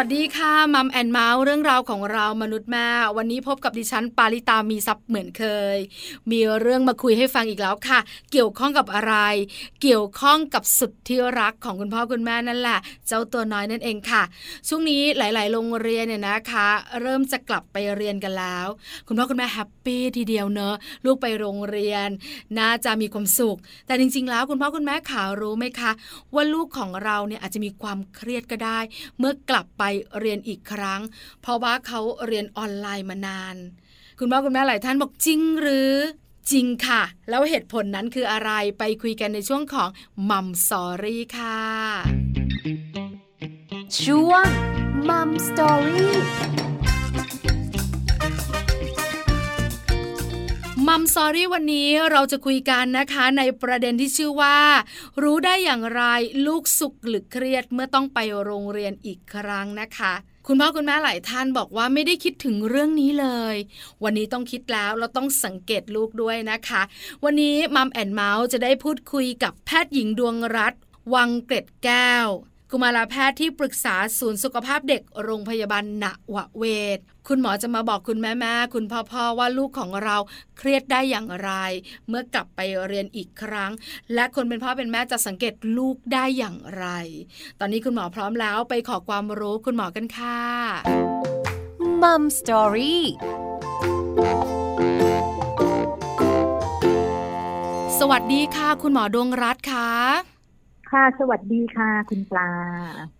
วัสดีค่ะ Mom and Mouth เรื่องราวของเรามนุษย์แม่วันนี้พบกับดิฉันปาริตามีซับเหมือนเคย มีเรื่องมาคุยให้ฟังอีกแล้วค่ะ เกี่ยวข้องกับอะไร เกี่ยวข้องกับสุดที่รักของคุณพ่อคุณแม่นั่นแหละ เจ้าตัวน้อยนั่นเองค่ะ ช่วงนี้หลาย ๆ โรงเรียนเนี่ยนะคะ เริ่มจะกลับไปเรียนกันแล้ว คุณพ่อคุณแม่ happy ทีเดียวเนอะลูกไปโรงเรียน น่าจะมีความสุข แต่จริง ๆ แล้วคุณพ่อคุณแม่ขารู้ไหมคะ ว่าลูกของเราเนี่ยอาจจะมีความเครียดก็ได้ เมื่อกลับไปเรียนอีกครั้ง เพราะว่าเขาเรียนออนไลน์มานาน คุณพ่อคุณแม่หลายท่านบอกจริงหรือจริงค่ะ แล้วเหตุผลนั้นคืออะไรไปคุยกันในช่วงของ Mom Story ค่ะช่วงMom Story Mom Story วันนี้เราจะคุยกันนะคะในประเด็นที่ชื่อว่า รู้ได้อย่างไรลูกสุขหรือเครียดเมื่อต้องไปโรงเรียนอีกครั้งนะคะคุณพ่อคุณแม่หลายท่านบอกว่าไม่ได้คิดถึงเรื่องนี้เลย วันนี้ต้องคิดแล้วเราต้องสังเกตลูกด้วยนะคะ วันนี้ Mom and Mouth จะได้พูดคุยกับแพทย์หญิงดวงรัตน์วังเกร็ดแก้ว กุมารแพทย์ที่ปรึกษาศูนย์สุขภาพเด็กโรงพยาบาลณวเวศคุณหมอจะมาบอกคุณแม่แม่คุณพ่อพ่อว่าลูกของเราเครียดได้อย่างไร เมื่อกลับไปเรียนอีกครั้ง และคนเป็นพ่อเป็นแม่จะสังเกตลูกได้อย่างไร ตอนนี้คุณหมอพร้อมแล้วไปขอความรู้คุณหมอกันค่ะมัมสตอรี่สวัสดีค่ะ คุณหมอดวงรัตน์ค่ะ ค่ะ สวัสดีค่ะ คุณปลา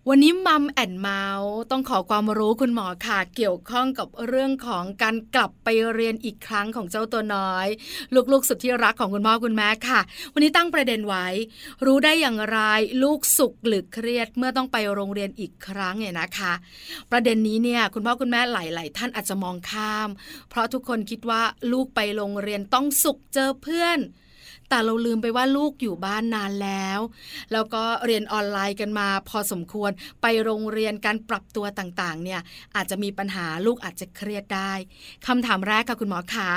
วันนี้มัมแอนเมาส์ต้องขอความรู้คุณหมอค่ะ เกี่ยวข้องกับเรื่องของการกลับไปเรียนอีกครั้งของเจ้าตัวน้อย ลูกๆสุดที่รักของคุณพ่อคุณแม่ค่ะ วันนี้ตั้งประเด็นไว้ รู้ได้อย่างไรลูกสุขหรือเครียดเมื่อต้องไปโรงเรียนอีกครั้งเนี่ยนะคะ ประเด็นนี้เนี่ยคุณพ่อคุณแม่หลาย ๆ ท่านอาจจะมองข้าม เพราะทุกคนคิดว่าลูกไปโรงเรียนต้องสุขเจอเพื่อน แต่เราลืมไปว่าลูกอยู่บ้านนานแล้ว แล้วก็เรียนออนไลน์กันมา พอสมควรไปโรงเรียนการปรับตัวต่างๆ เนี่ยอาจจะมีปัญหาลูกอาจจะเครียดได้คำถามแรกค่ะคุณหมอคะ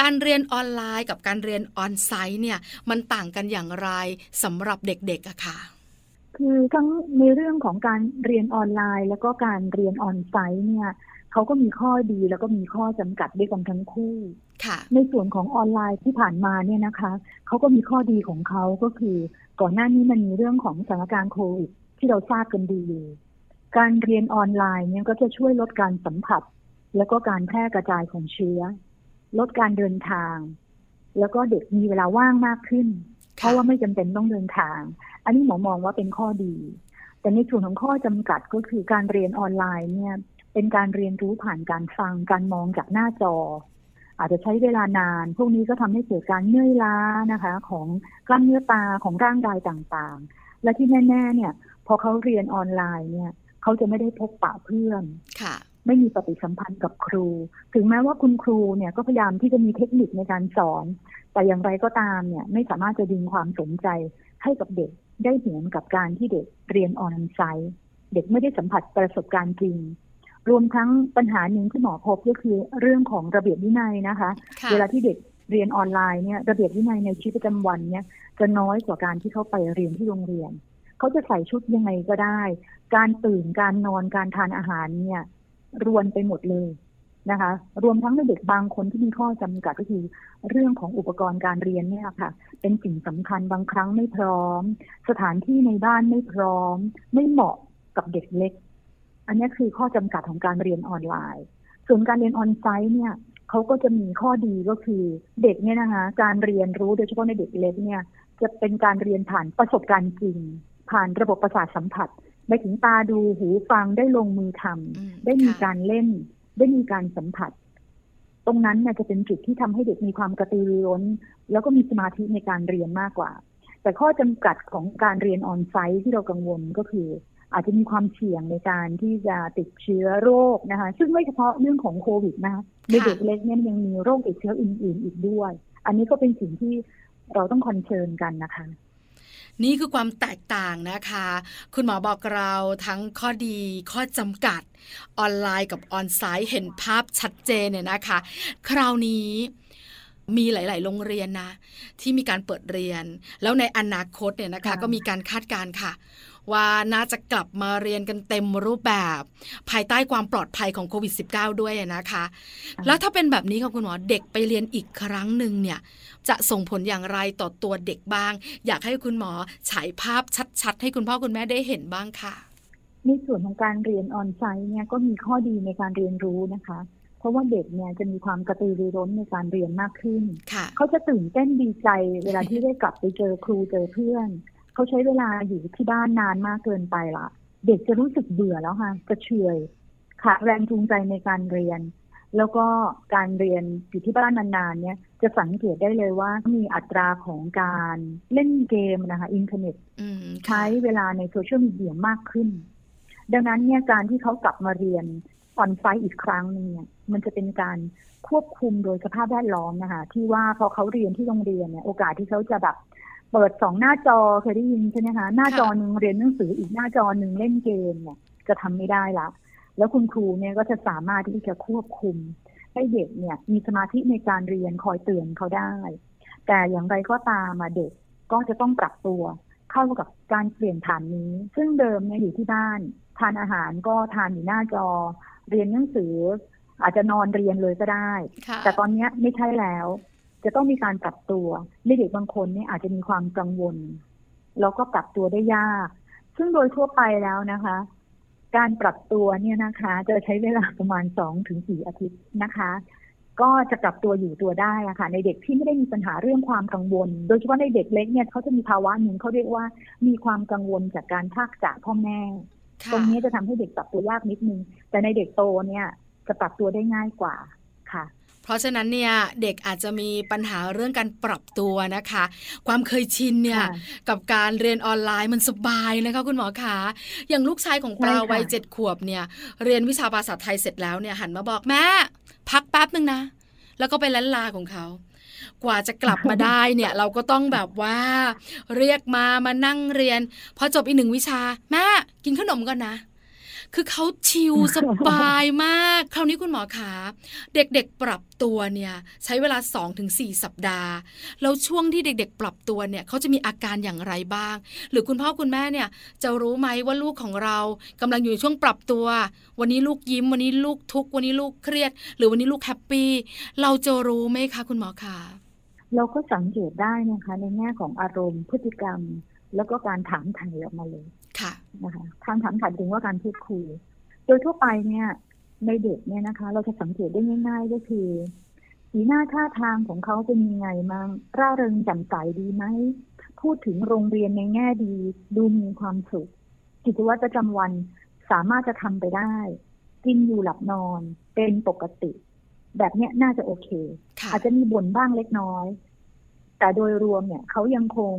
การเรียนออนไลน์กับการเรียนออนไซต์เนี่ยมันต่างกันอย่างไรสำหรับเด็กๆอะค่ะคือทั้งในเรื่องของการเรียนออนไลน์ แล้วก็การเรียนออนไซต์เนี่ยเขาก็มีข้อดีแล้วก็มีข้อจำกัดด้วยกันทั้งคู่ ในส่วนของออนไลน์ที่ผ่านมาเนี่ยนะคะเขาก็มีข้อดีของเขาก็คือก่อนหน้านี้มันมีเรื่องของสถานการณ์โควิดที่เราทราบกันดีอยู่การเรียนออนไลน์เนี่ยก็จะช่วยลดการสัมผัส แล้วก็การแพร่กระจายของเชื้อ ลดการเดินทาง แล้วก็เด็กมีเวลาว่างมากขึ้น เพราะว่าไม่จำเป็นต้องเดินทาง อันนี้หมอมองว่าเป็นข้อดี แต่ในส่วนของข้อจำกัดก็คือการเรียนออนไลน์เนี่ยเป็นการเรียนรู้ผ่านการฟังการมองจากหน้าจอ อาจจะใช้เวลานาน พวกนี้ก็ทำให้เกิดการเมื่อยล้านะคะ ของกล้ามเนื้อตาของร่างกายต่างๆ และที่แน่ๆเนี่ย พอเขาเรียนออนไลน์เนี่ยเขาจะไม่ได้พบปะเพื่อนค่ะไม่มีปฏิสัมพันธ์กับครู ถึงแม้ว่าคุณครูเนี่ยก็พยายามที่จะมีเทคนิคในการสอน แต่อย่างไรก็ตามเนี่ยไม่สามารถจะดึงความสนใจให้กับเด็กได้เหมือนกับการที่เด็กเรียนออนไลน์ เด็กไม่ได้สัมผัสประสบการณ์จริง รวมทั้งปัญหาหนึ่งที่หมอพบก็คือเรื่องของระเบียบวินัยนะคะเวลาที่เด็กเรียนออนไลน์เนี่ยระเบียบวินัยในชีวิตประจำวันเนี่ยจะน้อยกว่าการที่เขาไปเรียนที่โรงเรียน เขาจะใส่ชุดยังไงก็ได้ การตื่นการนอนการทานอาหารเนี่ยรวนไปหมดเลยนะคะ รวมทั้งเด็กบางคนที่มีข้อจำกัดก็คือ เรื่องของอุปกรณ์การเรียนเนี่ยค่ะ เป็นสิ่งสำคัญบางครั้งไม่พร้อม สถานที่ในบ้านไม่พร้อม ไม่เหมาะกับเด็กเล็ก อันนี้คือข้อจำกัดของการเรียนออนไลน์ ส่วนการเรียนออนไซต์เนี่ยเขาก็จะมีข้อดีก็คือเด็กเนี่ยนะคะการเรียนรู้โดยเฉพาะในเด็กเล็กเนี่ย จะเป็นการเรียนผ่านประสบการณ์จริง ผ่านระบบประสาทสัมผัสไปถึงตาดูหูฟังได้ลงมือทำได้มีการเล่น ได้มีการสัมผัส ตรงนั้นเนี่ยจะเป็นจุดที่ทำให้เด็กมีความกระตือรือร้น แล้วก็มีสมาธิในการเรียนมากกว่า แต่ข้อจำกัดของการเรียนออนไซต์ที่เรากังวลก็คือ อาจจะมีความเสี่ยงในการที่จะติดเชื้อโรคนะคะ ซึ่งไม่เฉพาะเรื่องของโควิดนะคะในเด็กเล็กเนี่ยยังมีโรคติดเชื้ออื่น ๆ อีกด้วย อันนี้ก็เป็นสิ่งที่เราต้องคอนเชิญกันนะคะนี่คือความแตกต่างนะคะ คุณหมอบอกเราทั้งข้อดีข้อจำกัด ออนไลน์กับออนไซต์เห็นภาพชัดเจนเนี่ยนะคะ คราวนี้มีหลาย ๆ โรงเรียนนะ ที่มีการเปิดเรียน แล้วในอนาคตเนี่ยนะคะ ก็มีการคาดการณ์ค่ะ ว่าน่าจะกลับมาเรียนกันเต็มรูปแบบ ภายใต้ความปลอดภัยของโควิด -19 ด้วยนะคะ แล้วถ้าเป็นแบบนี้ค่ะคุณหมอเด็กไปเรียนอีกครั้งหนึ่งเนี่ยจะส่งผลอย่างไรต่อตัวเด็กบ้าง อยากให้คุณหมอฉายภาพชัด ๆ ให้คุณพ่อคุณแม่ได้เห็นบ้างค่ะในส่วนของการเรียนออนไซต์เนี่ยก็มีข้อดีในการเรียนรู้นะคะ เพราะว่าเด็กเนี่ยจะมีความกระตือรือร้นในการเรียนมากขึ้นค่ะเขาจะตื่นเต้นดีใจเวลาที่ได้กลับไปเจอครูเจอเพื่อน เขาใช้เวลาอยู่ที่บ้านนานมากเกินไปละเด็กจะรู้สึกเบื่อแล้วค่ะกระเฉยขาดแรงจูงใจในการเรียน แล้วก็การเรียนอยู่ที่บ้านนานๆเนี่ยจะสังเกตได้เลยว่ามีอัตราของการเล่นเกมนะคะอินเทอร์เน็ตอืมใช้เวลาในโซเชียลมีเดียมากขึ้น ดังนั้นเนี่ยการที่เขากลับมาเรียนออนไซต์อีกครั้งหนึงเนี่ยมันจะเป็นการควบคุมโดยสภาพแวดล้อมนะคะที่ว่าพอเขาเรียนที่โรงเรียนเนี่ยโอกาสที่เขาจะแบบ เปิดสองหน้าจอเคยได้ยินใช่ไหมคะหน้าจอหนึ่งเรียนหนังสืออีกหน้าจอหนึ่งเล่นเกมเนี่ยจะทำไม่ได้ละแล้วคุณครูเนี่ยก็จะสามารถที่จะควบคุม ให้เด็กเนี่ย มีสมาธิในการเรียนคอยเตือนเขาได้ แต่อย่างไรก็ตามมาเด็กก็จะต้องปรับตัวเข้ากับการเปลี่ยนฐานนี้ ซึ่งเดิมเนี่ยอยู่ที่บ้าน ทานอาหารก็ทานอยู่หน้าจอ เรียนหนังสือ อาจจะนอนเรียนเลยก็ได้ค่ะแต่ตอนเนี้ยไม่ใช่แล้ว จะต้องมีการปรับตัวเด็กๆบางคนเนี่ยอาจจะมีความกังวล แล้วก็ปรับตัวได้ยาก ซึ่งโดยทั่วไปแล้วนะคะ การปรับตัวเนี่ยนะคะ จะใช้เวลาประมาณสองถึงสี่อาทิตย์นะคะ ก็จะปรับตัวอยู่ตัวได้อะค่ะ ในเด็กที่ไม่ได้มีปัญหาเรื่องความกังวล โดยเฉพาะในเด็กเล็กเนี่ยเขาจะมีภาวะหนึ่งเขาเรียกว่ามีความกังวลจากการพากจากพ่อแม่ค่ะตรงนี้จะทำให้เด็กปรับตัวยากนิดนึง แต่ในเด็กโตเนี่ยจะปรับตัวได้ง่ายกว่าค่ะ เพราะฉะนั้นเนี่ยเด็กอาจจะมีปัญหาเรื่องการปรับตัวนะคะ ความเคยชินเนี่ยค่ะกับการเรียนออนไลน์มันสบายนะคะคุณหมอคะอย่างลูกชายของปลาใช่ค่ะวัยเจ็ดขวบเนี่ยเรียนวิชาภาษาไทยเสร็จแล้วเนี่ยหันมาบอกแม่ พักแป๊บหนึ่งนะ แล้วก็ไปล้านลาของเขากว่าจะกลับมาได้เนี่ยเราก็ต้องแบบว่า เรียกมามานั่งเรียน พอจบอีกหนึ่งวิชา แม่กินขนมก่อนนะ คือเขาชิลสบายมาก คราวนี้คุณหมอขาเด็กๆปรับตัวเนี่ยใช้เวลา 2-4 สัปดาห์ แล้วช่วงที่เด็ก ๆ ปรับตัวเนี่ยเขาจะมีอาการอย่างไรบ้าง หรือคุณพ่อคุณแม่เนี่ยจะรู้ไหมว่าลูกของเรากำลังอยู่ในช่วงปรับตัว วันนี้ลูกยิ้ม วันนี้ลูกทุกข์วันนี้ลูกเครียด หรือวันนี้ลูกแฮปปี้เราจะรู้ไหมคะ คุณหมอคะเราก็สังเกตได้นะคะในแง่ของอารมณ์พฤติกรรม แล้วก็การถามไถ่ออกมาเลย ค่ะนะคะทางถามไถ่ถึงว่าการพูดคุย โดยทั่วไปเนี่ยในเด็กเนี่ยนะคะ เราจะสังเกตได้ง่าย ๆ ก็คือสีหน้าท่าทางของเขาเป็นยังไงมังร่าเริงแจ่มใสดีไหม พูดถึงโรงเรียนในแง่ดี ดูมีความสุข กิจวัตรประจำวันสามารถจะทำไปได้ กินอยู่หลับนอนเป็นปกติ แบบเนี้ยน่าจะโอเคค่ะอาจจะมีบ่นบ้างเล็กน้อย แต่โดยรวมเนี่ยเขายังคง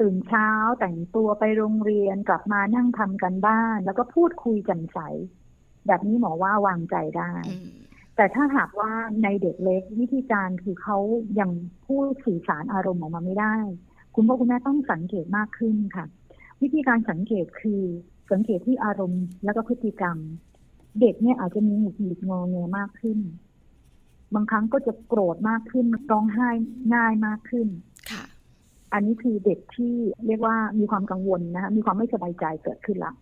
ตื่นเช้าแต่งตัวไปโรงเรียนกลับมานั่งทำกันบ้าน แล้วก็พูดคุยแจ่มใส แบบนี้หมอว่าวางใจได้อืมแต่ถ้าหากว่าในเด็กเล็กวิธีการคือเขายังพูดสื่อสารอารมณ์ออกมาไม่ได้ คุณพ่อคุณแม่ต้องสังเกตมากขึ้นค่ะ วิธีการสังเกตคือสังเกตที่อารมณ์แล้วก็พฤติกรรม เด็กเนี่ยอาจจะมีหงุดหงิดงอแงมากขึ้น บางครั้งก็จะโกรธมากขึ้นร้องไห้ง่ายมากขึ้นค่ะ อันนี้คือเด็กที่เรียกว่ามีความกังวลนะคะมีความไม่สบายใจเกิดขึ้นละ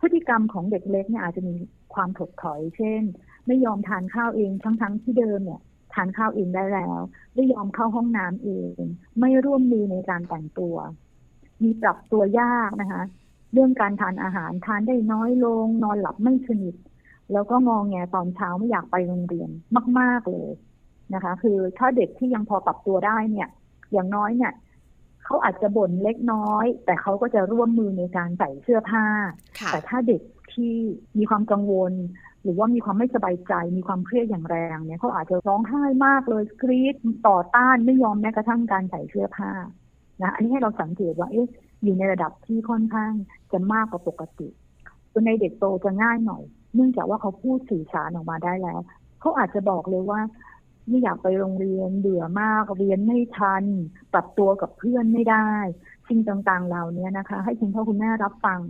พฤติกรรมของเด็กเล็กเนี่ยอาจจะมีความถดถอย เช่น ไม่ยอมทานข้าวเองทั้งๆที่เดิมเนี่ยทานข้าวเองได้แล้ว ไม่ยอมเข้าห้องน้ำเอง ไม่ร่วมมือในการแต่งตัว มีปรับตัวยากนะคะ เรื่องการทานอาหารทานได้น้อยลง นอนหลับไม่สนิทแล้วก็งองแงตอนเช้าไม่อยากไปโรงเรียนมาก ๆเลยนะคะ คือถ้าเด็กที่ยังพอปรับตัวได้เนี่ย อย่างน้อยเนี่ย เขาอาจจะบ่นเล็กน้อย แต่เขาก็จะร่วมมือในการใส่เสื้อผ้าค่ะแต่ถ้าเด็กที่มีความกังวล หรือว่ามีความไม่สบายใจมีความเครียดอย่างแรงเนี่ยเขาอาจจะร้องไห้มากเลยกรีดต่อต้านไม่ยอมแม้กระทั่งการใส่เสื้อผ้านะอันนี้ให้เราสังเกตว่าเอ๊ะอยู่ในระดับที่ค่อนข้างจะมากกว่าปกติส่วนในเด็กโตจะง่ายหน่อย เนื่องจากว่าเขาพูดสื่อสารออกมาได้แล้ว เขาอาจจะบอกเลยว่า ไม่อยากไปโรงเรียนเบื่อมากเรียนไม่ทัน ปรับตัวกับเพื่อนไม่ได้สิ่งต่างๆเหล่านี้นะคะ ให้คุณพ่อคุณแม่รับฟัง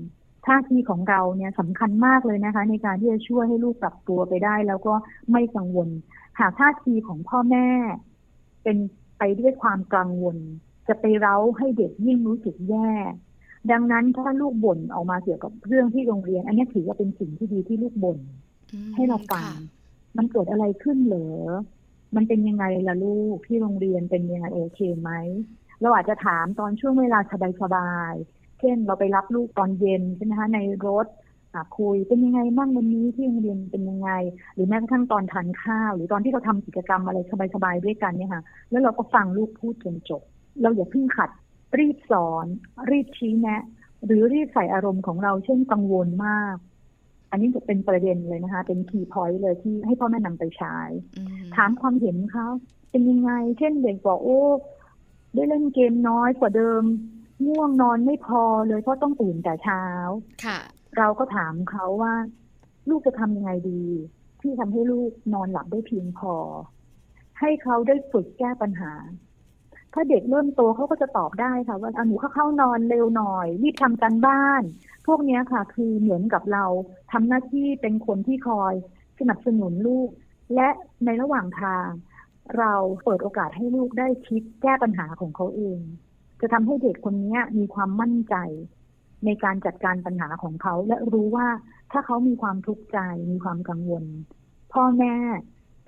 ท่าทีของเราเนี่ยสำคัญมากเลยนะคะ ในการที่จะช่วยให้ลูกปรับตัวไปได้ แล้วก็ไม่กังวล หากท่าทีของพ่อแม่ เป็นไปด้วยความกังวล จะไปเร้าให้เด็กยิ่งรู้สึกแย่ ดังนั้นถ้าลูกบ่นออกมาเกี่ยวกับเรื่องที่โรงเรียน อันนี้ถือว่าเป็นสิ่งที่ดีที่ลูกบ่นอืมให้เราฟังค่ะมันเกิดอะไรขึ้นเหรอ มันเป็นยังไงล่ะลูกที่โรงเรียนเป็นยังไงโอเคไหมเราอาจจะถามตอนช่วงเวลาสบายๆเช่นเราไปรับลูกตอนเย็นใช่ไหมคะในรถคุยเป็นยังไงบ้างวันนี้ที่โรงเรียนเป็นยังไง หรือแม้กระทั่งตอนทานข้าว หรือตอนที่เราทำกิจกรรมอะไรสบายๆด้วยกันเนี่ยค่ะแล้วเราก็ฟังลูกพูดจนจบ เราอย่าเพิ่งขัด รีบสอน รีบชี้แนะ หรือรีบใส่อารมณ์ของเราเช่นกังวลมาก อันนี้จะเป็นประเด็นเลยนะคะ เป็นคีย์พอยต์เลยที่ให้พ่อแม่นำไปใช้อืมถามความเห็นเขาเป็นยังไง เช่นเด็กบอกโอ้ได้เล่นเกมน้อยกว่าเดิมง่วงนอนไม่พอเลยเพราะต้องตื่นแต่เช้า ค่ะ เราก็ถามเขาว่า ลูกจะทำยังไงดี ที่ทำให้ลูกนอนหลับได้เพียงพอ ให้เขาได้ฝึกแก้ปัญหา ถ้าเด็กเริ่มโตเขาก็จะตอบได้ค่ะ ว่าอาหนูเข้าเข้านอนเร็วหน่อยรีบทำการบ้าน พวกนี้ค่ะ คือเหมือนกับเราทำหน้าที่เป็นคนที่คอยสนับสนุนลูก และในระหว่างทาง เราเปิดโอกาสให้ลูกได้คิดแก้ปัญหาของเขาเอง จะทำให้เด็กคนนี้มีความมั่นใจ ในการจัดการปัญหาของเขา และรู้ว่าถ้าเขามีความทุกข์ใจมีความกังวล พ่อแม่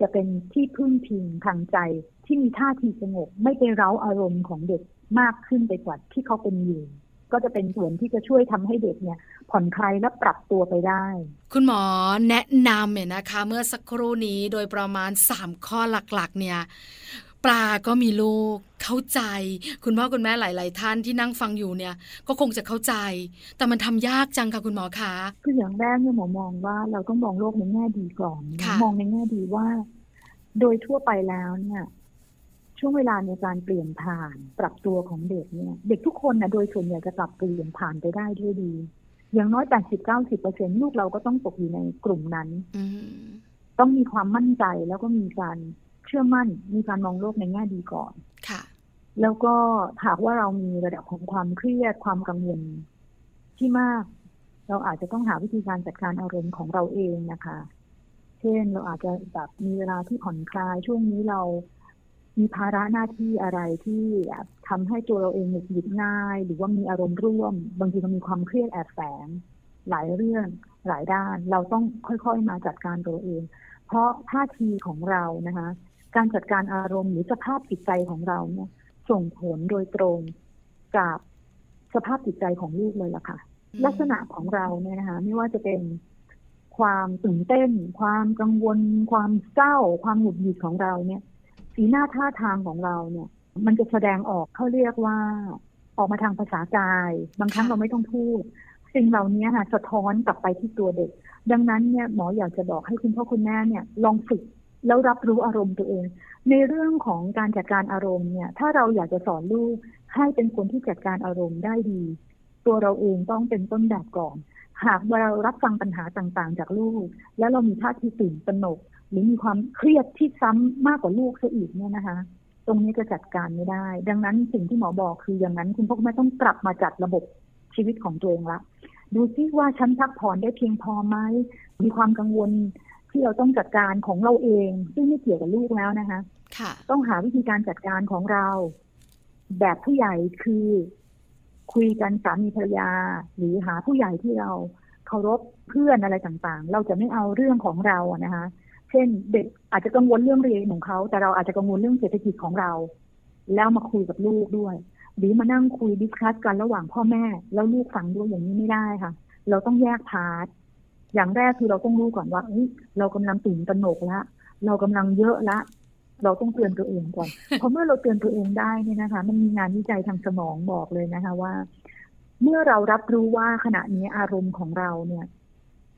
จะเป็นที่พึ่งพิงทางใจ ที่มีท่าทีสงบไม่ไปเร้าอารมณ์ของเด็กมากขึ้นไปกว่าที่เขาเป็นอยู่ก็จะเป็นส่วนที่จะช่วยทำให้เด็กเนี่ยผ่อนคลายและปรับตัวไปได้ คุณหมอแนะนำเนี่ยนะคะ เมื่อสักครู่นี้โดยประมาณ 3 ข้อหลักๆ เนี่ยปลาก็มีลูกเข้าใจ คุณพ่อคุณแม่หลาย ๆ ท่านที่นั่งฟังอยู่เนี่ย ก็คงจะเข้าใจ แต่มันทำยากจังค่ะคุณหมอคะคืออย่างแรกเนี่ยหมอมองว่าเราต้องมองโลกในแง่ดีก่อนค่ะมองในแง่ดีว่า โดยทั่วไปแล้วเนี่ย ช่วงเวลาในการเปลี่ยนผ่านปรับตัวของเด็กเนี่ย เด็กทุกคนนะโดยส่วนใหญ่จะปรับเปลี่ยนผ่านไปได้ด้วยดี อย่างน้อย 80-90เปอร์เซ็นลูกเราก็ต้องตกอยู่ในกลุ่มนั้นอืมต้องมีความมั่นใจแล้วก็มีการเชื่อมั่น มีการมองโลกในแง่ดีก่อน ค่ะ แล้วก็หากว่าเรามีระดับของความเครียดความกังวลที่มาก เราอาจจะต้องหาวิธีการจัดการอารมณ์ของเราเองนะคะ เช่นเราอาจจะแบบมีเวลาที่ผ่อนคลายช่วงนี้เรา มีภาระหน้าที่อะไรที่ทำให้ตัวเราเองหงุดหงิดง่าย หรือว่ามีอารมณ์ร่วม บางทีเรามีความเครียดแอบแฝง หลายเรื่องหลายด้าน เราต้องค่อยๆมาจัดการตัวเอง เพราะท่าทีของเรานะคะ การจัดการอารมณ์หรือสภาพจิตใจของเราเนี่ย ส่งผลโดยตรงกับสภาพจิตใจของลูกเลยล่ะค่ะ ลักษณะของเราเนี่ยนะคะ ไม่ว่าจะเป็นความตื่นเต้น ความกังวล ความเศร้า ความหงุดหงิดของเราเนี่ย สีหน้าท่าทางของเราเนี่ย มันจะแสดงออกเขาเรียกว่า ออกมาทางภาษากาย บางครั้งเราไม่ต้องพูด สิ่งเหล่านี้ค่ะสะท้อนกลับไปที่ตัวเด็ก ดังนั้นเนี่ยหมออยากจะบอกให้คุณพ่อคุณแม่เนี่ย ลองฝึกแล้วรับรู้อารมณ์ตัวเอง ในเรื่องของการจัดการอารมณ์เนี่ย ถ้าเราอยากจะสอนลูกให้เป็นคนที่จัดการอารมณ์ได้ดี ตัวเราเองต้องเป็นต้นแบบก่อน หากเรารับฟังปัญหาต่างๆ จากลูก แล้วเรามีท่าทีตื่นตระหนก หรือมีความเครียดที่ซ้ำมากกว่าลูกซะอีกเนี่ยนะคะ ตรงนี้จะจัดการไม่ได้ ดังนั้นสิ่งที่หมอบอกคืออย่างนั้น คุณพ่อคุณแม่ต้องกลับมาจัดระบบชีวิตของตัวเองละดูซิว่าฉันพักผ่อนได้เพียงพอไหมมีความกังวลที่เราต้องจัดการของเราเอง ซึ่งไม่เกี่ยวกับลูกแล้วนะคะค่ะต้องหาวิธีการจัดการของเรา แบบผู้ใหญ่คือคุยกันสามีภรรยา หรือหาผู้ใหญ่ที่เราเคารพเพื่อนอะไรต่างๆ เราจะไม่เอาเรื่องของเราอะนะคะ เช่นเด็กอาจจะกังวลเรื่องเรียนของเขา แต่เราอาจจะกังวลเรื่องเศรษฐกิจของเรา แล้วมาคุยกับลูกด้วย หรือมานั่งคุย discuss กันระหว่างพ่อแม่ แล้วลูกฟังด้วยอย่างนี้ไม่ได้ค่ะ เราต้องแยก part อย่างแรกคือเราต้องรู้ก่อนว่าเรากำลังตื่นตระหนกละเรากำลังเยอะละเราต้องเตือนตัวเองก่อน เพราะเมื่อเราเตือนตัวเองได้เนี่ยนะคะ มันมีงานวิจัยทางสมองบอกเลยนะคะว่า เมื่อเรารับรู้ว่าขณะนี้อารมณ์ของเราเนี่ย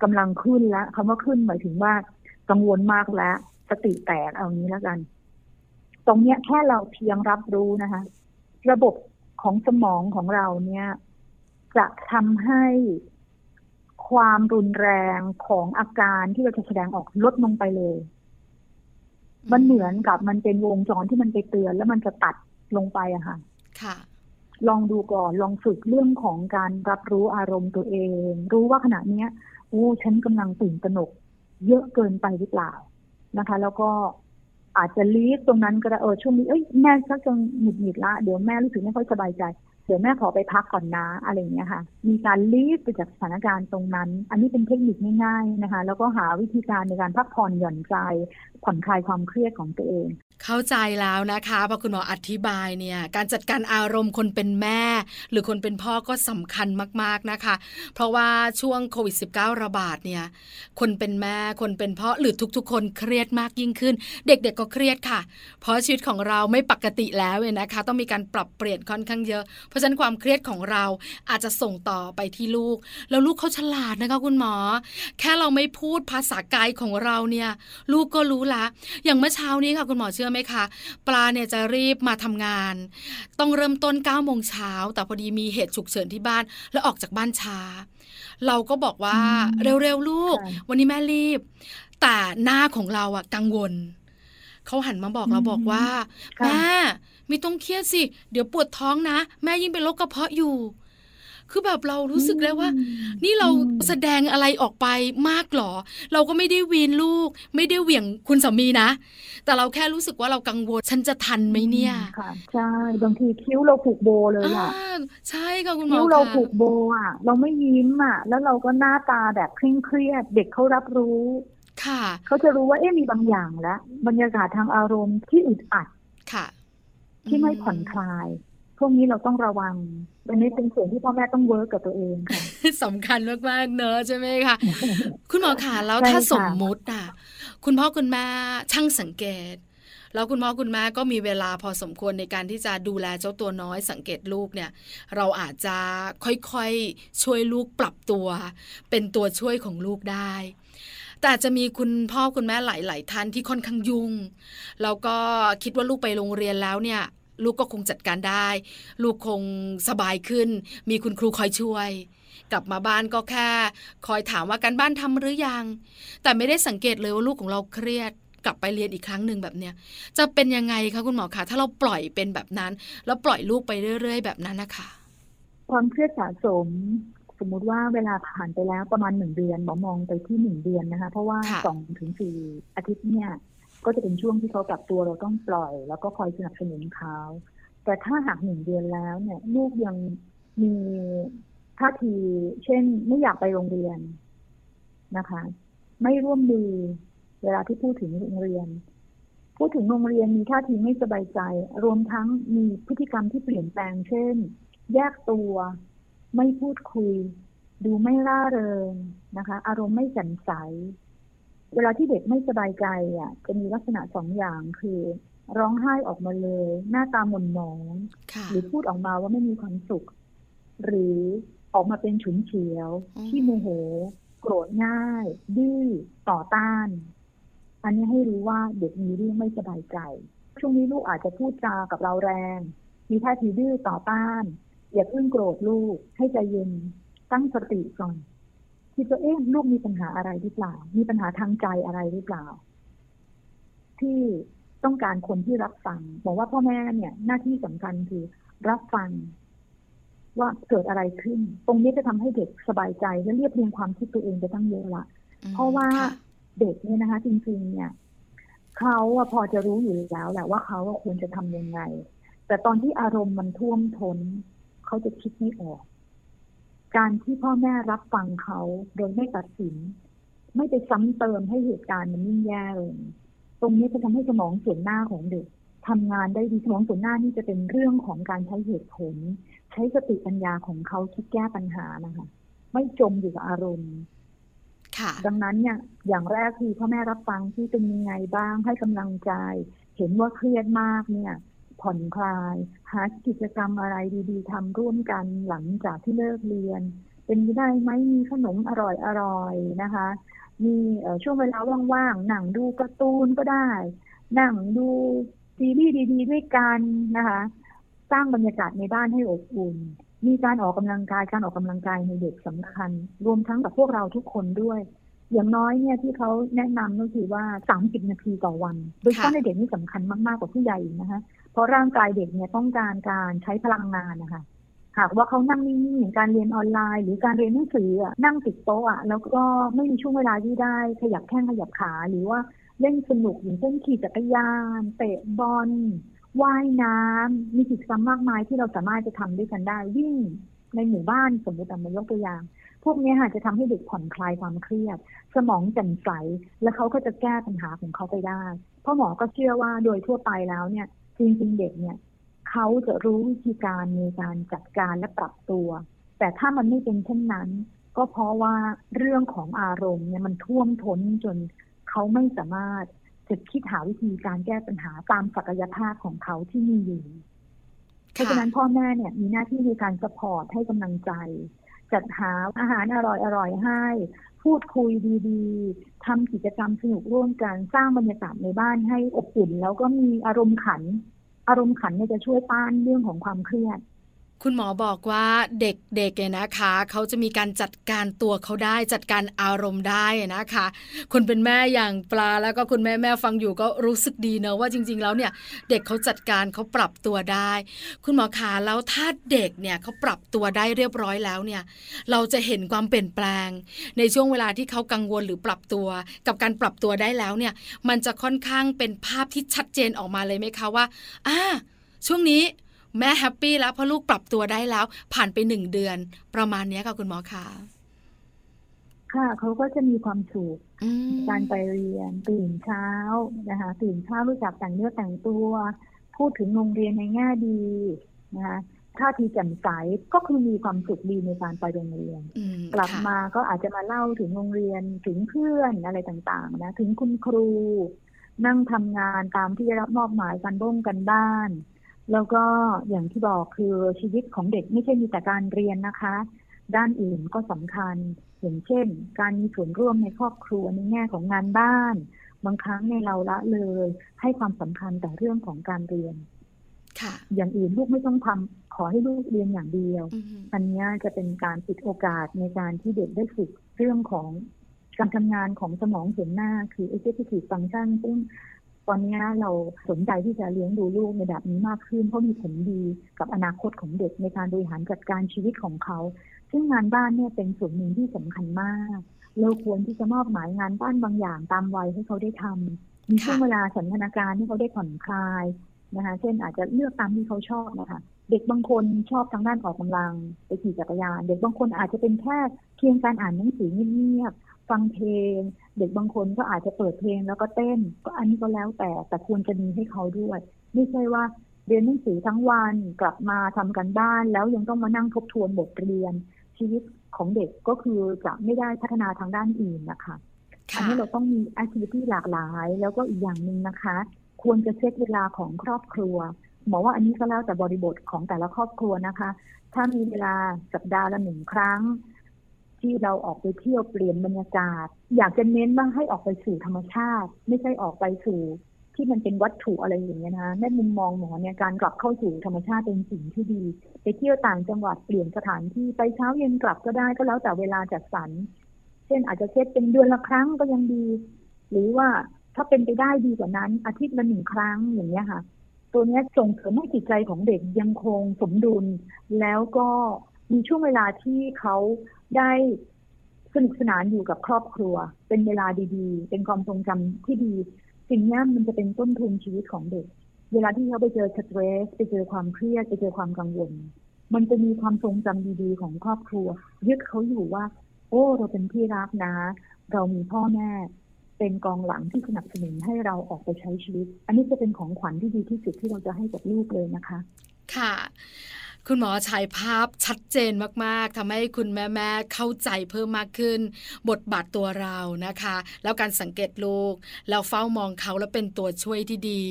กำลังขึ้นแล้วคำว่าขึ้นหมายถึงว่า กังวลมากแล้ว สติแตกเอางี้แล้วกัน ตรงเนี้ยแค่เราเพียงรับรู้นะคะ ระบบของสมองของเราเนี่ย จะทำให้ความรุนแรงของอาการที่เราจะแสดงออกลดลงไปเลย มันเหมือนกับมันเป็นวงจรที่มันไปเตือน แล้วมันจะตัดลงไปอะค่ะ ค่ะ ลองดูก่อน ลองฝึกเรื่องของการรับรู้อารมณ์ตัวเอง รู้ว่าขณะเนี้ยโอ้ฉันกำลังตื่นตระหนก เยอะเกินไปหรือเปล่านะคะ แล้วก็อาจจะลีฟตรงนั้นก็ได้เออช่วงนี้เอ้ยแม่ชักจะหงุดหงิดละเดี๋ยวแม่รู้สึกไม่ค่อยสบายใจ เดี๋ยวแม่ขอไปพักก่อนนะอะไรอย่างเงี้ยค่ะ มีการลีฟไปจากสถานการณ์ตรงนั้น อันนี้เป็นเทคนิคง่าย ๆนะคะ แล้วก็หาวิธีการในการพักผ่อนหย่อนใจผ่อนคลายความเครียดของตัวเอง เข้าใจแล้วนะคะพอคุณหมออธิบายเนี่ยการจัดการอารมณ์คนเป็นแม่ หรือคนเป็นพ่อก็สำคัญมากๆนะคะ เพราะว่าช่วงโควิด -19 ระบาดเนี่ยคนเป็นแม่คนเป็นพ่อหรือทุกๆ คนเครียดมากยิ่งขึ้น เด็กๆก็เครียดค่ะ เพราะชีวิตของเราไม่ปกติแล้วเนี่ยนะคะ ต้องมีการปรับเปลี่ยนค่อนข้างเยอะ เพราะฉะนั้นความเครียดของเราอาจจะส่งต่อไปที่ลูก แล้วลูกเขาฉลาดนะคะคุณหมอ แค่เราไม่พูดภาษากายของเราเนี่ยลูกก็รู้ละอย่างเมื่อเช้านี้ค่ะคุณหมอเชื่อไหมคะ ปลาเนี่ยจะรีบมาทำงาน ต้องเริ่มต้น9ก้าโมงเช้าแต่พอดีมีเหตุฉุกเฉินที่บ้าน แล้วออกจากบ้านช้า เราก็บอกว่าเร็วๆลูก วันนี้แม่รีบ แต่หน้าของเราอะกังวลเขาหันมาบอกเราบอกว่าแม่ไม่ต้องเครียดสิ เดี๋ยวปวดท้องนะ แม่ยิ่งเป็นโรคกระเพาะอยู่ คือแบบเรารู้สึกแล้วว่า นี่เราแสดงอะไรออกไปมากหรอ เราก็ไม่ได้วีนลูก ไม่ได้เหวี่ยงคุณสามีนะ แต่เราแค่รู้สึกว่าเรากังวล ฉันจะทันไหมเนี่ยค่ะใช่บางทีคิ้วเราผูกโบเลยอะใช่ค่ะคุณหมอคิ้วเราผูกโบอะ เราไม่ยิ้มอะ แล้วเราก็หน้าตาแบบเคร่งเครียด เด็กเขารับรู้ค่ะเขาจะรู้ว่าเอ๊ะมีบางอย่างแล้วบรรยากาศทางอารมณ์ที่อึดอัดค่ะ ที่ไม่ผ่อนคลายพวกนี้เราต้องระวัง อันนี้เป็นส่วนที่พ่อแม่ต้องเวิร์กกับตัวเองค่ะสำคัญมากๆเนอะใช่ไหมคะคุณหมอขาแล้วถ้าสมมุติอะ คุณพ่อคุณแม่ช่างสังเกต แล้วคุณพ่อคุณแม่ก็มีเวลาพอสมควรในการที่จะดูแลเจ้าตัวน้อยสังเกตลูกเนี่ย เราอาจจะค่อยๆช่วยลูกปรับตัว เป็นตัวช่วยของลูกได้แต่จะมีคุณพ่อคุณแม่หลาย ๆ ท่านที่ค่อนข้างยุ่งแล้วก็คิดว่าลูกไปโรงเรียนแล้วเนี่ย ลูกก็คงจัดการได้ ลูกคงสบายขึ้น มีคุณครูคอยช่วย กลับมาบ้านก็แค่คอยถามว่าการบ้านทำหรือยัง แต่ไม่ได้สังเกตเลยว่าลูกของเราเครียดกลับไปเรียนอีกครั้งหนึ่งแบบเนี้ยจะเป็นยังไงคะคุณหมอคะถ้าเราปล่อยเป็นแบบนั้น แล้วปล่อยลูกไปเรื่อย ๆ แบบนั้นนะคะความเครียดสะสม สมมุติว่าเวลาผ่านไปแล้วประมาณหนึ่งเดือนหมอมองไปที่หนึ่งเดือนนะคะ เพราะว่าสองถึงสี่อาทิตย์เนี่ย ก็จะเป็นช่วงที่เขาปรับตัวเราต้องปล่อย แล้วก็คอยสนับสนุนเขาแต่ถ้าหากหนึ่งเดือนแล้วเนี่ยลูกยังมีท่าที เช่นไม่อยากไปโรงเรียนนะคะ ไม่ร่วมมือเวลาที่พูดถึงโรงเรียน พูดถึงโรงเรียนมีท่าทีไม่สบายใจ รวมทั้งมีพฤติกรรมที่เปลี่ยนแปลง เช่น แยกตัว ไม่พูดคุย ดูไม่ร่าเริงนะคะ อารมณ์ไม่แจ่มใส เวลาที่เด็กไม่สบายใจอะจะมีลักษณะสองอย่างคือร้องไห้ออกมาเลย หน้าตาหม่นหมองหรือพูดออกมาว่าไม่มีความสุข หรือออกมาเป็นฉุนเฉียว ที่โมโห โกรธง่าย ดื้อต่อต้าน อันนี้ให้รู้ว่าเด็กมีเรื่องไม่สบายใจ ช่วงนี้ลูกอาจจะพูดจากับเราแรง มีท่าทีดื้อต่อต้าน อย่าเพิ่งโกรธลูกให้ใจเย็นตั้งสติก่อน คิดว่าเอ๊ะลูกมีปัญหาอะไรหรือเปล่า มีปัญหาทางใจอะไรหรือเปล่า ที่ต้องการคนที่รับฟัง บอกว่าพ่อแม่เนี่ย หน้าที่สำคัญคือรับฟัง ว่าเกิดอะไรขึ้น ตรงนี้จะทำให้เด็กสบายใจและเรียบเรียงความคิดตัวเองไปตั้งเยอะละเพราะว่าเด็กเนี่ยนะคะ จริงๆ เนี่ยเขาพอจะรู้อยู่แล้วแหละว่าเขาควรจะทำยังไง แต่ตอนที่อารมณ์มันท่วมท้นเขาจะคิดไม่ออก การที่พ่อแม่รับฟังเขาโดยไม่ตัดสิน ไม่ไปซ้ำเติมให้เหตุการณ์มันยิ่งแย่ลงตรงนี้จะทำให้สมองส่วนหน้าของเด็กทำงานได้ดีสมองส่วนหน้านี่จะเป็นเรื่องของการใช้เหตุผล ใช้สติปัญญาของเขาคิดแก้ปัญหานะคะ ไม่จมอยู่กับอารมณ์ดังนั้นเนี่ยอย่างแรกคือพ่อแม่รับฟังที่เป็นยังไงบ้างให้กำลังใจ เห็นว่าเครียดมากเนี่ย ผ่อนคลาย หากิจกรรมอะไรดีๆทำร่วมกันหลังจากที่เลิกเรียน เป็นไปได้ไหมมีขนมอร่อยอร่อยนะคะ มีช่วงเวลาว่างๆหนังดูการ์ตูนก็ได้ หนังดูซีรีส์ดีๆด้วยกันนะคะ สร้างบรรยากาศในบ้านให้อบอุ่น มีการออกกำลังกายการออกกำลังกายในเด็กสำคัญ รวมทั้งกับพวกเราทุกคนด้วยอย่างน้อยเนี่ยที่เขาแนะนำก็คือว่าสามสิบนาทีต่อวัน โดยเฉพาะในเด็กนี่สำคัญมาก ๆ กว่าผู้ใหญ่นะคะ เพราะร่างกายเด็กเนี่ยต้องการการใช้พลังงานนะคะหากว่าเขานั่งนิ่งๆอย่างการเรียนออนไลน์ หรือการเรียนหนังสือนั่งติดโต๊ะแล้วก็ไม่มีช่วงเวลาที่ได้ขยับแข้งขยับขาหรือว่าเล่นสนุกอย่างเช่นขี่จักรยาน เตะบอลว่ายน้ำมีกิจกรรมมากมายที่เราสามารถจะทำด้วยกันได้วิ่งในหมู่บ้านสมมติมายกตัวอย่าง พวกนี้ค่ะจะทำให้เด็กผ่อนคลายความเครียด สมองแจ่มใส และเขาก็จะแก้ปัญหาของเขาไปได้ เพราะหมอก็เชื่อว่าโดยทั่วไปแล้วเนี่ย จริงๆเด็กเนี่ยเขาจะรู้วิธีการในการจัดการและปรับตัว แต่ถ้ามันไม่เป็นเช่นนั้น ก็เพราะว่าเรื่องของอารมณ์เนี่ยมันท่วมท้นจนเขาไม่สามารถจะคิดหาวิธีการแก้ปัญหาตามศักยภาพของเขาที่มีอยู่ เพราะฉะนั้นพ่อแม่เนี่ยมีหน้าที่ในการสปอร์ตให้กำลังใจ จัดหาอาหารอร่อยๆให้ พูดคุยดีๆทำกิจกรรมสนุกร่วมกันสร้างบรรยากาศในบ้านให้อบอุ่น แล้วก็มีอารมณ์ขัน อารมณ์ขันเนี่ยจะช่วยต้านเรื่องของความเครียด คุณหมอบอกว่าเด็กๆเนี่ยนะคะ เขาจะมีการจัดการตัวเขาได้จัดการอารมณ์ได้นะคะ คนเป็นแม่อย่างปลาแล้วก็คุณแม่แม่ฟังอยู่ก็รู้สึกดีเนอะว่าจริง ๆ แล้วเนี่ยเด็กเขาจัดการเขาปรับตัวได้ คุณหมอขาแล้วถ้าเด็กเนี่ยเขาปรับตัวได้เรียบร้อยแล้วเนี่ย เราจะเห็นความเปลี่ยนแปลง ในช่วงเวลาที่เขากังวลหรือปรับตัว กับการปรับตัวได้แล้วเนี่ย มันจะค่อนข้างเป็นภาพที่ชัดเจนออกมาเลยไหมคะว่าอ่าช่วงนี้ แม่แฮปปี้แล้วเพราะลูกปรับตัวได้แล้ว ผ่านไปหนึ่งเดือน ประมาณนี้ค่ะคุณหมอคะค่ะเขาก็จะมีความสุขการไปเรียนตื่นเช้านะคะตื่นเช้ารู้จักแต่งเนื้อแต่งตัว พูดถึงโรงเรียนในแง่ดีนะคะท่าทีแจ่มใสก็คือมีความสุขดีในการไปโรงเรียน กลับมาก็อาจจะมาเล่าถึงโรงเรียนถึงเพื่อนอะไรต่างๆนะถึงคุณครู นั่งทำงานตามที่ได้รับมอบหมายการร่วมกันบ้าน แล้วก็อย่างที่บอกคือชีวิตของเด็กไม่ใช่มีแต่การเรียนนะคะ ด้านอื่นก็สำคัญอย่างเช่น การมีส่วนร่วมในครอบครัวในแง่ของงานบ้าน บางครั้งในเราละเลย ให้ความสำคัญแต่เรื่องของการเรียนอย่างอื่นลูกไม่ต้องทำขอให้ลูกเรียนอย่างเดียว อันนี้จะเป็นการปิดโอกาสในการที่เด็กได้ฝึกเรื่องของการทำงานของสมองส่วนหน้าคือ executive function ซึ่ง ตอนนี้เราสนใจที่จะเลี้ยงดูลูกในแบบนี้มากขึ้น เพราะมีผลดีกับอนาคตของเด็กในการบริหารจัดการชีวิตของเขา ซึ่งงานบ้านเนี่ยเป็นส่วนหนึ่งที่สำคัญมากเราควรที่จะมอบหมายงานบ้านบางอย่างตามวัยให้เขาได้ทำมีช่วงเวลาสันทนาการที่เขาได้ผ่อนคลายนะคะ เช่นอาจจะเลือกตามที่เขาชอบนะคะเด็กบางคนชอบทางด้านออกกำลังไปขี่จักรยาน เด็กบางคนอาจจะเป็นแค่เพียงการอ่านหนังสือเงียบๆฟังเพลง เด็กบางคนก็อาจจะเปิดเพลงแล้วก็เต้น ก็อันนี้ก็แล้วแต่แต่ควรจะมีให้เขาด้วย ไม่ใช่ว่าเรียนหนังสือทั้งวันกลับมาทำกันบ้าน แล้วยังต้องมานั่งทบทวนบทเรียน ชีวิตของเด็กก็คือจะไม่ได้พัฒนาทางด้านอื่นนะคะอันนี้เราต้องมีแอคทิวิตี้หลากหลาย แล้วก็อีกอย่างหนึ่งนะคะ ควรจะเช็คเวลาของครอบครัวหมอว่าอันนี้ก็แล้วแต่บริบทของแต่ละครอบครัวนะคะ ถ้ามีเวลาสัปดาห์ละหนึ่งครั้ง ที่เราออกไปเที่ยวเปลี่ยนบรรยากาศ อยากจะเน้นบ้างให้ออกไปสู่ธรรมชาติ ไม่ใช่ออกไปสู่ที่มันเป็นวัตถุอะไรอย่างเงี้ยนะในมุมมองหมอเนี่ยการกลับเข้าสู่ธรรมชาติเป็นสิ่งที่ดี ไปเที่ยวต่างจังหวัดเปลี่ยนสถานที่ไปเช้าเย็นกลับก็ได้ก็แล้วแต่เวลาจัดสรร เช่นอาจจะเซตเป็นเดือนละครั้งก็ยังดี หรือว่าถ้าเป็นไปได้ดีกว่านั้น อาทิตย์ละหนึ่งครั้งอย่างเงี้ยค่ะ ตัวนี้ส่งเสริมให้จิตใจของเด็กยังคงสมดุล แล้วก็มีช่วงเวลาที่เขา ได้สนุกสนานอยู่กับครอบครัว เป็นเวลาดีๆ เป็นความทรงจำที่ดี สิ่งนี้มันจะเป็นต้นทุนชีวิตของเด็ก เวลาที่เขาไปเจอสตรสไปเจอความเครียดไปเจอความกังวล มันจะมีความทรงจำดีๆ ของครอบครัว ยึดเขาอยู่ว่า โอ้เราเป็นที่รักนะ เรามีพ่อแม่เป็นกองหลังที่สนับสนุนให้เราออกไปใช้ชีวิต อันนี้จะเป็นของขวัญที่ดีที่สุดที่เราจะให้กับลูกเลยนะคะ ค่ะ คุณหมอฉายภาพชัดเจนมากๆทำให้คุณแม่ๆเข้าใจเพิ่มมากขึ้น บทบาทตัวเรานะคะ แล้วการสังเกตลูกแล้วเฝ้ามองเขาแล้วเป็นตัวช่วยที่ดี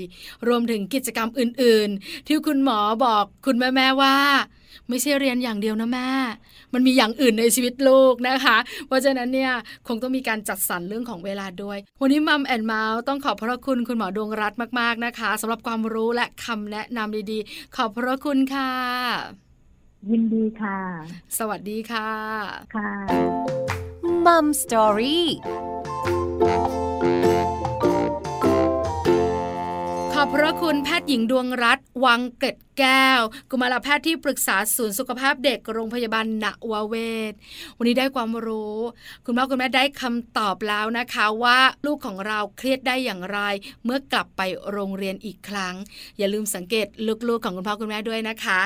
รวมถึงกิจกรรมอื่นๆ ที่คุณหมอบอกคุณแม่ๆว่า ไม่ใช่เรียนอย่างเดียวนะแม่ มันมีอย่างอื่นในชีวิตลูกนะคะ เพราะฉะนั้นเนี่ยคงต้องมีการจัดสรรเรื่องของเวลาด้วย วันนี้มัมแอนเมาส์ต้องขอบพระคุณคุณหมอดวงรัตน์มากๆนะคะสำหรับความรู้และคำแนะนำดีๆ ขอบพระคุณค่ะ ยินดีค่ะ สวัสดีค่ะ ค่ะมัมสตอรี่ อบพระคุณแพทย์หญิงดวงรัตน์วังเกตแก้ว กุมารแพทย์ที่ปรึกษาศูนย์สุขภาพเด็กโรงพยาบาลณวเวศ วันนี้ได้ความรู้ คุณพ่อคุณแม่ได้คำตอบแล้วนะคะว่าลูกของเราเครียดได้อย่างไร เมื่อกลับไปโรงเรียนอีกครั้ง อย่าลืมสังเกตลูกๆของคุณพ่อคุณแม่ด้วยนะคะ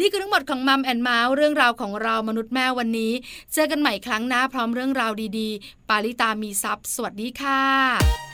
นี่คือทั้งหมดของ Mom and Mouth เรื่องราวของเรามนุษย์แม่วันนี้ เจอกันใหม่ครั้งหน้าพร้อมเรื่องราวดีๆ ปาลิตามีซัพ์สวัสดีค่ะ